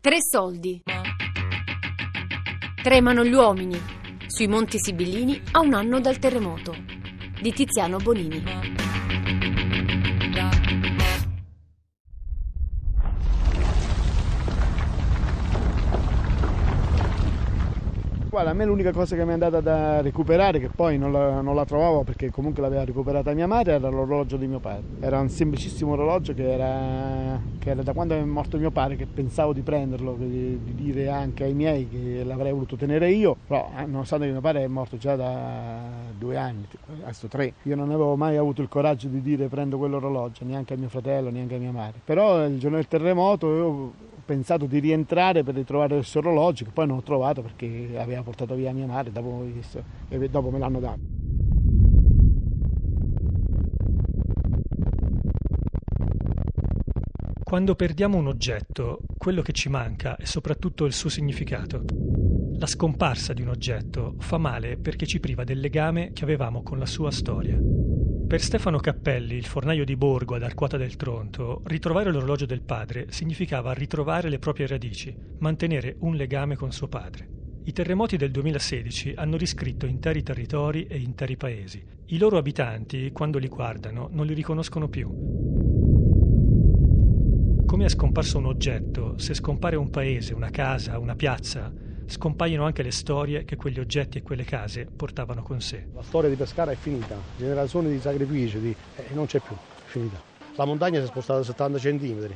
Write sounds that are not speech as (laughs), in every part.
Tre soldi. Tremano gli uomini. Sui Monti Sibillini a un anno dal terremoto. Di Tiziano Bonini. Guarda, a me l'unica cosa che mi è andata da recuperare, che poi non la, non la trovavo perché comunque l'aveva recuperata mia madre, era l'orologio di mio padre. Era un semplicissimo orologio che era, che era da quando è morto mio padre che pensavo di prenderlo, di, di dire anche ai miei che l'avrei voluto tenere io, però eh, nonostante che mio padre è morto già da due anni, adesso tre, io non avevo mai avuto il coraggio di dire prendo quell'orologio, neanche a mio fratello, neanche a mia madre. Però il giorno del terremoto io pensato di rientrare per ritrovare questo orologio che poi non ho trovato perché aveva portato via mia madre dopo, e dopo me l'hanno dato. Quando perdiamo un oggetto, quello che ci manca è soprattutto il suo significato. La scomparsa di un oggetto fa male perché ci priva del legame che avevamo con la sua storia. Per Stefano Cappelli, il fornaio di Borgo ad Arquata del Tronto, ritrovare l'orologio del padre significava ritrovare le proprie radici, mantenere un legame con suo padre. I terremoti del 2016 hanno riscritto interi territori e interi paesi. I loro abitanti, quando li guardano, non li riconoscono più. Come è scomparso un oggetto, se scompare un paese, una casa, una piazza, scompaiono anche le storie che quegli oggetti e quelle case portavano con sé. La storia di Pescara è finita, generazioni di sacrificio, di... Eh, non c'è più, è finita. La montagna si è spostata a 70 cm.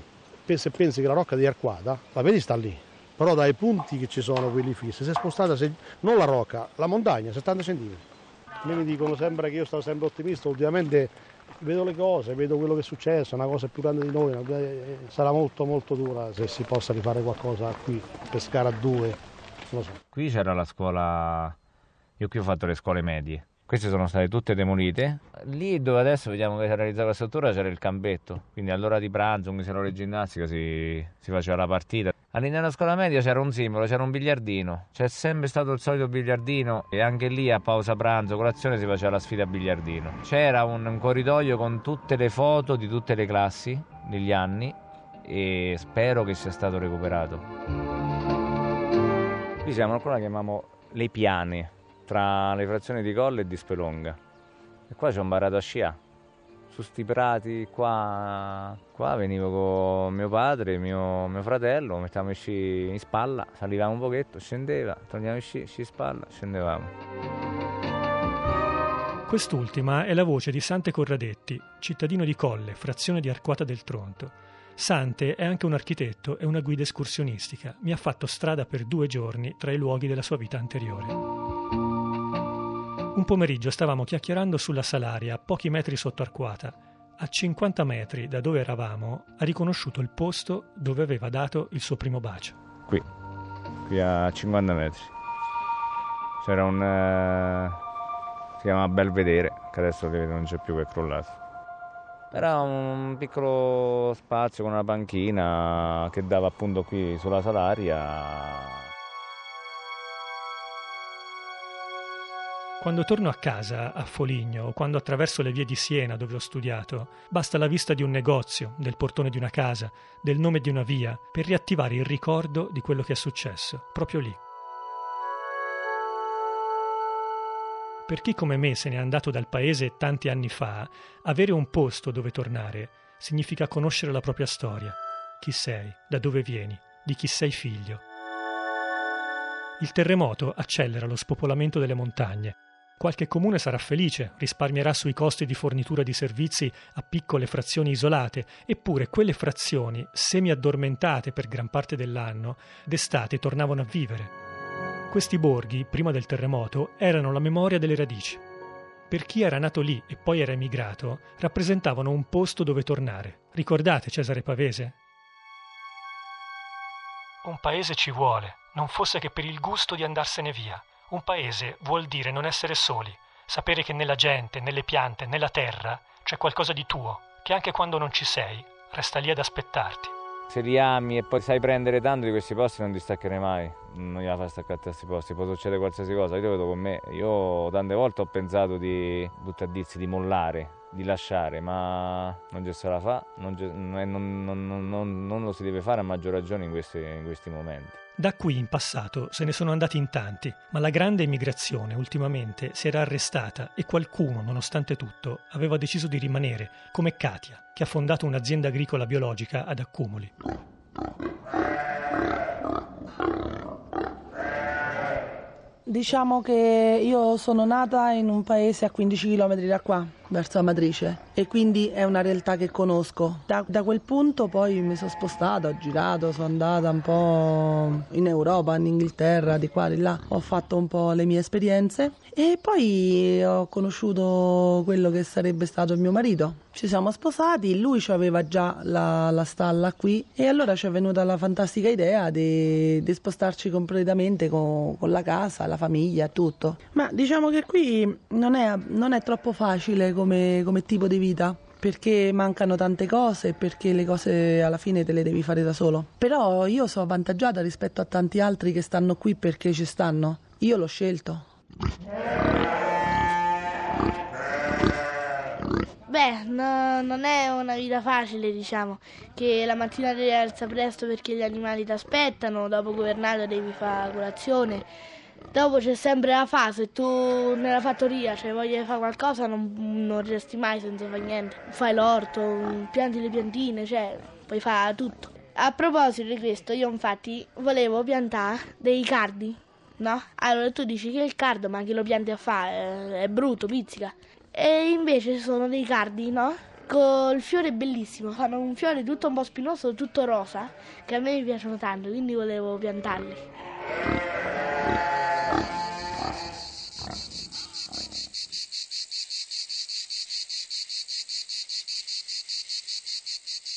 Se pensi che la rocca di Arquata, la vedi sta lì, però dai punti che ci sono quelli fissi, si è spostata se... non la rocca, la montagna, 70 cm. A me mi dicono sempre che io sto sempre ottimista, ultimamente vedo le cose, vedo quello che è successo, una cosa più grande di noi, eh, sarà molto molto dura se si possa rifare qualcosa qui, pescare a due, lo so. Qui c'era la scuola, io qui ho fatto le scuole medie, queste sono state tutte demolite. Lì dove adesso vediamo che si è realizzata la struttura c'era il campetto, quindi all'ora di pranzo, quando c'era le ginnastica, si, si faceva la partita. All'interno della scuola media c'era un simbolo, c'era un biliardino, c'è sempre stato il solito biliardino e anche lì a pausa pranzo, colazione si faceva la sfida a biliardino. C'era un, un corridoio con tutte le foto di tutte le classi degli anni e spero che sia stato recuperato. Qui siamo ancora chiamiamo Le Piane, tra le frazioni di Colle e di Spelonga. E qua c'è un barato a scia. Su sti prati qua, qua venivo con mio padre, mio, mio fratello, mettevamo i sci in spalla, salivamo un pochetto, scendeva, togliamo i sci, sci in spalla, scendevamo. Quest'ultima è la voce di Sante Corradetti, cittadino di Colle, frazione di Arquata del Tronto Sante è anche un architetto e una guida escursionistica. Mi ha fatto strada per due giorni tra i luoghi della sua vita anteriore. Un pomeriggio stavamo chiacchierando sulla Salaria, a pochi metri sotto Arquata. A 50 metri da dove eravamo, ha riconosciuto il posto dove aveva dato il suo primo bacio. Qui, qui a 50 metri. C'era un... Uh, si chiama Belvedere, che adesso non c'è più che è crollato. Era un piccolo spazio con una panchina che dava appunto qui sulla Salaria. Quando torno a casa, a Foligno, o quando attraverso le vie di Siena dove ho studiato, basta la vista di un negozio, del portone di una casa, del nome di una via, per riattivare il ricordo di quello che è successo, proprio lì. Per chi come me se n'è andato dal paese tanti anni fa, avere un posto dove tornare significa conoscere la propria storia. Chi sei, da dove vieni, di chi sei figlio. Il terremoto accelera lo spopolamento delle montagne. Qualche comune sarà felice, risparmierà sui costi di fornitura di servizi a piccole frazioni isolate, eppure quelle frazioni, semi addormentate per gran parte dell'anno, d'estate tornavano a vivere questi borghi, prima del terremoto, erano la memoria delle radici. Per chi era nato lì e poi era emigrato, rappresentavano un posto dove tornare. Ricordate Cesare Pavese? Un paese ci vuole, non fosse che per il gusto di andarsene via. Un paese vuol dire non essere soli, sapere che nella gente, nelle piante, nella terra c'è qualcosa di tuo, che anche quando non ci sei, resta lì ad aspettarti. Se li ami e poi sai prendere tanto di questi posti non ti staccherai mai, non gliela fai staccare a questi posti, può succedere qualsiasi cosa, io lo vedo con me, io tante volte ho pensato di buttardirsi, di mollare, di lasciare, ma non ce la fa, non, non, non, non, lo si deve fare a maggior ragione in questi, in questi momenti. Da qui in passato se ne sono andati in tanti, ma la grande emigrazione ultimamente si era arrestata e qualcuno, nonostante tutto, aveva deciso di rimanere, come Katia, che ha fondato un'azienda agricola biologica ad Accumuli. Diciamo che io sono nata in un paese a 15 km da qua, verso Amatrice e quindi è una realtà che conosco. Da, da, quel punto poi mi sono spostata, ho girato, sono andata un po' in Europa, in Inghilterra, di qua, di là, ho fatto un po' le mie esperienze e poi ho conosciuto quello che sarebbe stato il mio marito. Ci siamo sposati, lui aveva già la, la, stalla qui e allora ci è venuta la fantastica idea di, di spostarci completamente con, con, la casa, la famiglia, tutto. Ma diciamo che qui non è, non è troppo facile come, come tipo di vita perché mancano tante cose e perché le cose alla fine te le devi fare da solo. Però io sono avvantaggiata rispetto a tanti altri che stanno qui perché ci stanno. Io l'ho scelto. Beh, no, non è una vita facile, diciamo, che la mattina devi alzare presto perché gli animali ti aspettano, dopo governato devi fare colazione Dopo c'è sempre la fase, tu nella fattoria, cioè voglio fare qualcosa, non, non resti mai senza fare niente. Fai l'orto, pianti le piantine, cioè puoi fare tutto. A proposito di questo, io infatti volevo piantare dei cardi, no? Allora tu dici che il cardo, ma chi lo pianti a fare? È brutto, pizzica. E invece sono dei cardi, no? Col fiore bellissimo, fanno un fiore tutto un po' spinoso, tutto rosa, che a me mi piacciono tanto, quindi volevo piantarli.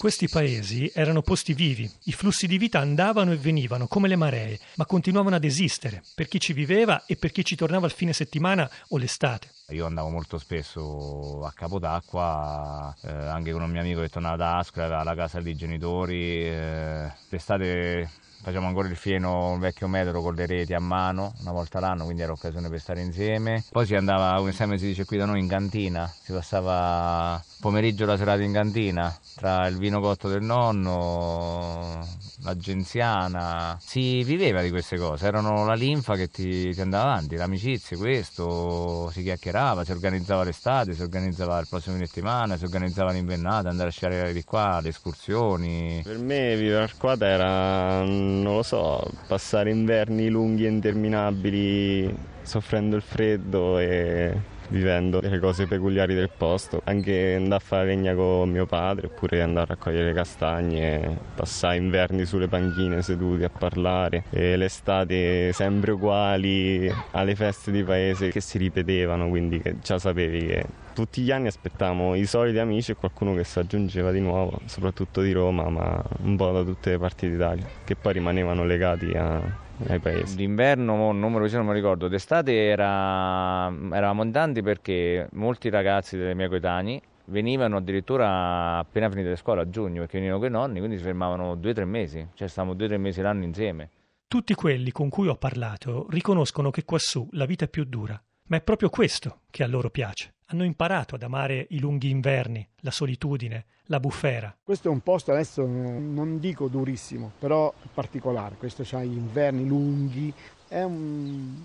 Questi paesi erano posti vivi, i flussi di vita andavano e venivano come le maree, ma continuavano ad esistere per chi ci viveva e per chi ci tornava il fine settimana o l'estate. Io andavo molto spesso a Capodacqua, eh, anche con un mio amico che tornava da Ascoli, aveva la casa dei genitori. Eh, l'estate facciamo ancora il fieno, un vecchio metro con le reti a mano, una volta l'anno, quindi era occasione per stare insieme. Poi si andava, come sempre si dice qui da noi, in cantina, si passava pomeriggio la serata in cantina, tra il vino cotto del nonno, l'agenziana, si viveva di queste cose, erano la linfa che ti, ti andava avanti, l'amicizia, questo, si chiacchierava, si organizzava l'estate, si organizzava il prossimo fine settimana, si organizzava l'invernata, andare a sciare di qua, le escursioni. Per me vivere a Arquata era, non lo so, passare inverni lunghi e interminabili soffrendo il freddo e vivendo le cose peculiari del posto, anche andare a fare legna con mio padre oppure andare a raccogliere castagne, passare inverni sulle panchine seduti a parlare e le estate sempre uguali alle feste di paese che si ripetevano, quindi già sapevi che tutti gli anni aspettavamo i soliti amici e qualcuno che si aggiungeva di nuovo, soprattutto di Roma, ma un po' da tutte le parti d'Italia, che poi rimanevano legati a, ai paesi. D'inverno non me lo ricordo, d'estate era, eravamo in tanti perché molti ragazzi dei miei coetanei venivano addirittura appena finite le scuole a giugno perché venivano con i nonni, quindi si fermavano due o tre mesi, cioè stavamo due o tre mesi l'anno insieme. Tutti quelli con cui ho parlato riconoscono che quassù la vita è più dura, ma è proprio questo che a loro piace. Hanno imparato ad amare i lunghi inverni, la solitudine, la bufera. Questo è un posto adesso non dico durissimo, però particolare. Questo c'ha gli inverni lunghi, è un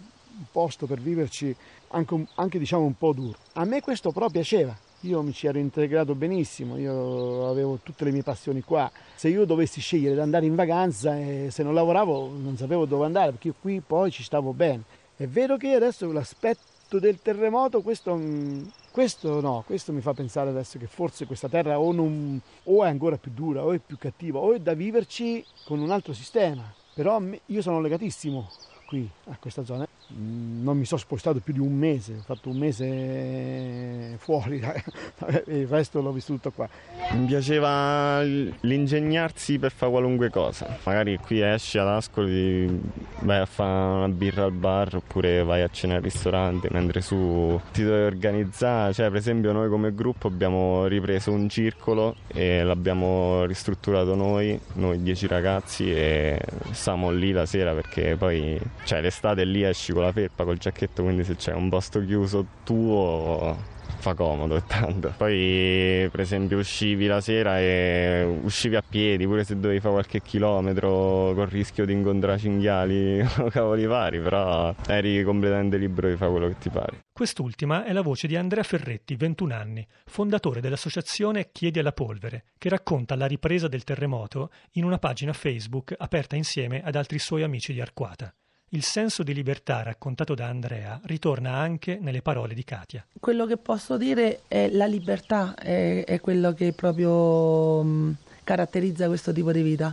posto per viverci anche, anche diciamo un po' duro. A me questo però piaceva. Io mi ci ero integrato benissimo, io avevo tutte le mie passioni qua. Se io dovessi scegliere di andare in vacanza e se non lavoravo non sapevo dove andare perché io qui poi ci stavo bene. È vero che adesso l'aspetto del terremoto, questo, mm, questo, no, questo mi fa pensare adesso che forse questa terra o, non, o, è ancora più dura, o è più cattiva, o è da viverci con un altro sistema. Però io sono legatissimo qui a questa zona. Mm, non mi sono spostato più di un mese, ho fatto un mese fuori, (laughs) il resto l'ho vissuto qua. Mi piaceva l'ingegnarsi per fare qualunque cosa. Magari qui esci ad Ascoli, vai a fare una birra al bar oppure vai a cena al ristorante, mentre su ti devi organizzare. Cioè, per esempio, noi come gruppo abbiamo ripreso un circolo e l'abbiamo ristrutturato noi, noi dieci ragazzi, e stiamo lì la sera perché poi, cioè, l'estate lì esci con la felpa, col giacchetto, quindi se c'è un posto chiuso tuo fa comodo tanto. Poi per esempio uscivi la sera e uscivi a piedi, pure se dovevi fare qualche chilometro col rischio di incontrare cinghiali (laughs) o cavoli vari, però eri completamente libero di fare quello che ti pare. Quest'ultima è la voce di Andrea Ferretti, 21 anni, fondatore dell'associazione Chiedi alla Polvere, che racconta la ripresa del terremoto in una pagina Facebook aperta insieme ad altri suoi amici di Arquata. Il senso di libertà raccontato da Andrea ritorna anche nelle parole di Katia. Quello che posso dire è la libertà, è, è quello che proprio mh, caratterizza questo tipo di vita.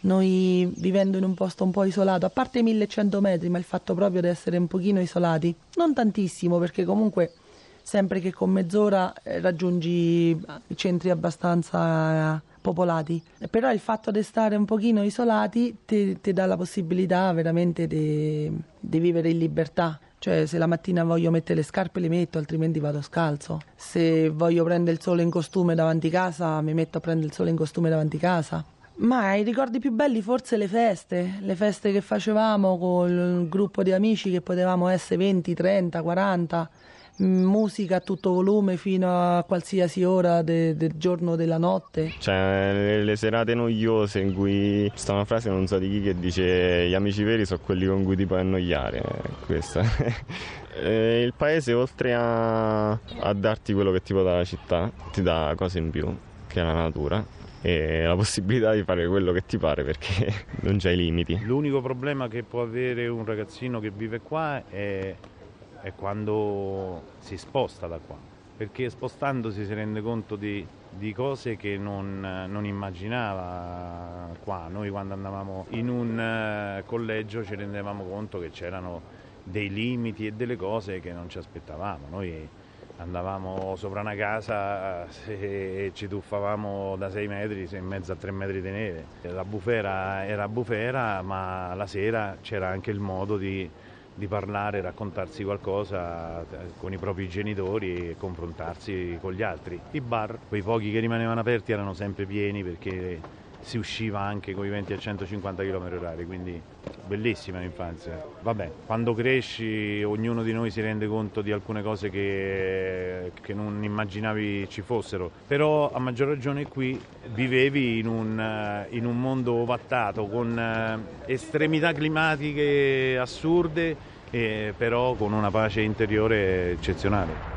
Noi vivendo in un posto un po' isolato, a parte i 1100 metri, ma il fatto proprio di essere un pochino isolati, non tantissimo perché comunque sempre che con mezz'ora eh, raggiungi centri abbastanza popolati. Però il fatto di stare un pochino isolati ti, ti dà la possibilità veramente di vivere in libertà. Cioè, se la mattina voglio mettere le scarpe le metto, altrimenti vado scalzo. Se voglio prendere il sole in costume davanti casa, mi metto a prendere il sole in costume davanti casa. Ma i ricordi più belli forse le feste, le feste che facevamo con il gruppo di amici che potevamo essere 20, 30, 40 musica a tutto volume fino a qualsiasi ora de, del giorno o della notte. Cioè, le, le, serate noiose in cui sta una frase non so di chi che dice gli amici veri sono quelli con cui ti puoi annoiare. (laughs) Questa. (laughs) il paese oltre a, a darti quello che ti può dare la città, ti dà cose in più, che è la natura e la (laughs) possibilità di fare quello che ti pare perché non c'hai limiti. L'unico problema che può avere un ragazzino che vive qua è è quando si sposta da qua, perché spostandosi si rende conto di, di cose che non, non, immaginava qua. Noi quando andavamo in un eh, collegio ci rendevamo conto che c'erano dei limiti e delle cose che non ci aspettavamo. Noi andavamo sopra una casa e ci tuffavamo da 6 metri, in mezzo a 3 metri di neve. La bufera era bufera, ma la sera c'era anche il modo di di parlare, raccontarsi qualcosa con i propri genitori e confrontarsi con gli altri. I bar, quei pochi che rimanevano aperti, erano sempre pieni perché si usciva anche con i venti a 150 km h quindi bellissima l'infanzia. Vabbè, quando cresci ognuno di noi si rende conto di alcune cose che, che non immaginavi ci fossero, però a maggior ragione qui vivevi in un, in un mondo ovattato con eh, estremità climatiche assurde, eh, però con una pace interiore eccezionale.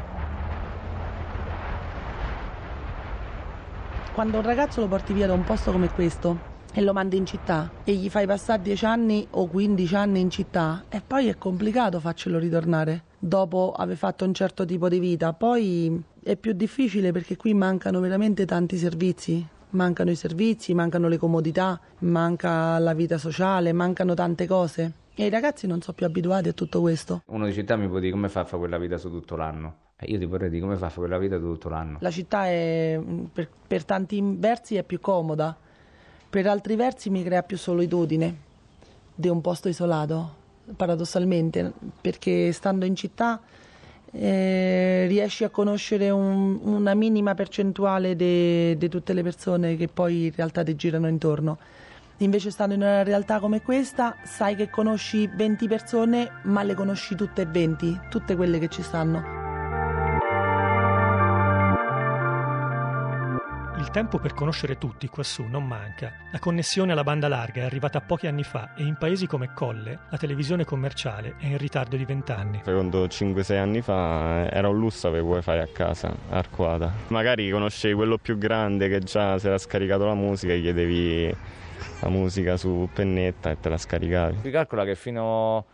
Quando un ragazzo lo porti via da un posto come questo e lo mandi in città e gli fai passare 10 anni o 15 anni in città e poi è complicato farcelo ritornare dopo aver fatto un certo tipo di vita. Poi è più difficile perché qui mancano veramente tanti servizi. Mancano i servizi, mancano le comodità, manca la vita sociale, mancano tante cose. E i ragazzi non sono più abituati a tutto questo. Uno di città mi può dire come fa a fare quella vita su tutto l'anno. Io ti vorrei dire come fa a fare quella vita tutto l'anno. La città è, per, per tanti versi è più comoda, per altri versi mi crea più solitudine di un posto isolato, paradossalmente, perché stando in città eh, riesci a conoscere un, una minima percentuale di tutte le persone che poi in realtà ti girano intorno. Invece stando in una realtà come questa, sai che conosci 20 persone, ma le conosci tutte e 20, tutte quelle che ci stanno. Tempo per conoscere tutti quassù non manca. La connessione alla banda larga è arrivata pochi anni fa e in paesi come Colle la televisione commerciale è in ritardo di vent'anni. Secondo 5-6 anni fa era un lusso avere wifi a casa, arcuata. Magari conoscevi quello più grande che già si era scaricato la musica e chiedevi la musica su pennetta e te la scaricavi. Si calcola che fino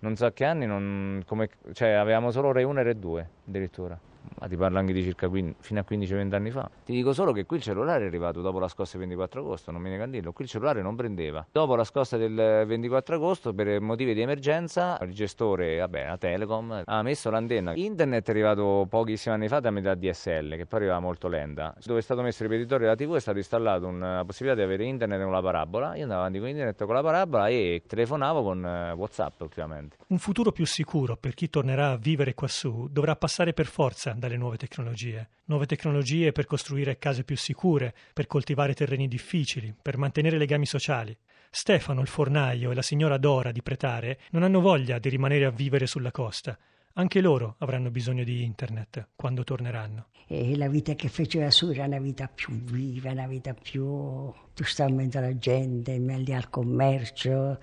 non so che anni non, come, cioè, avevamo solo Re 1 e Re 2 addirittura Ma ti parlo anche di circa 15, fino a 15-20 anni fa. Ti dico solo che qui il cellulare è arrivato dopo la scossa del 24 agosto, non mi ne candillo, qui il cellulare non prendeva. Dopo la scossa del 24 agosto, per motivi di emergenza, il gestore, vabbè, la Telecom, ha messo l'antenna. Internet è arrivato pochissimi anni fa da metà DSL, che poi arrivava molto lenta. Dove è stato messo il ripetitore della TV è stato installato una possibilità di avere internet con la parabola. Io andavo avanti con internet con la parabola e telefonavo con eh, WhatsApp ultimamente. Un futuro più sicuro per chi tornerà a vivere quassù dovrà passare per forza dalle nuove tecnologie. Nuove tecnologie per costruire case più sicure, per coltivare terreni difficili, per mantenere legami sociali. Stefano, il fornaio, e la signora Dora di Pretare non hanno voglia di rimanere a vivere sulla costa. Anche loro avranno bisogno di internet quando torneranno. E la vita che faceva su era una vita più viva, una vita più... Tu stavi in mezzo alla gente, in mezzo al commercio,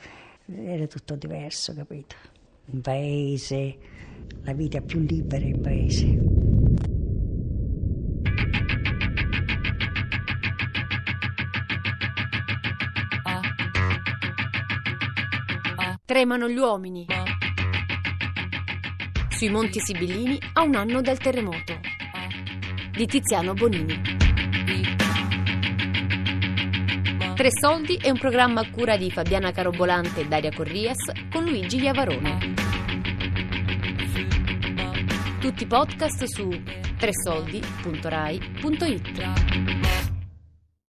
era tutto diverso, capito? In paese, la vita più libera in paese. Tremano gli uomini. Sui Monti Sibillini a un anno dal terremoto. Di Tiziano Bonini. Tre soldi è un programma a cura di Fabiana Carobolante e Daria Corrias con Luigi Iavarone. Tutti i podcast su tresoldi.rai.it.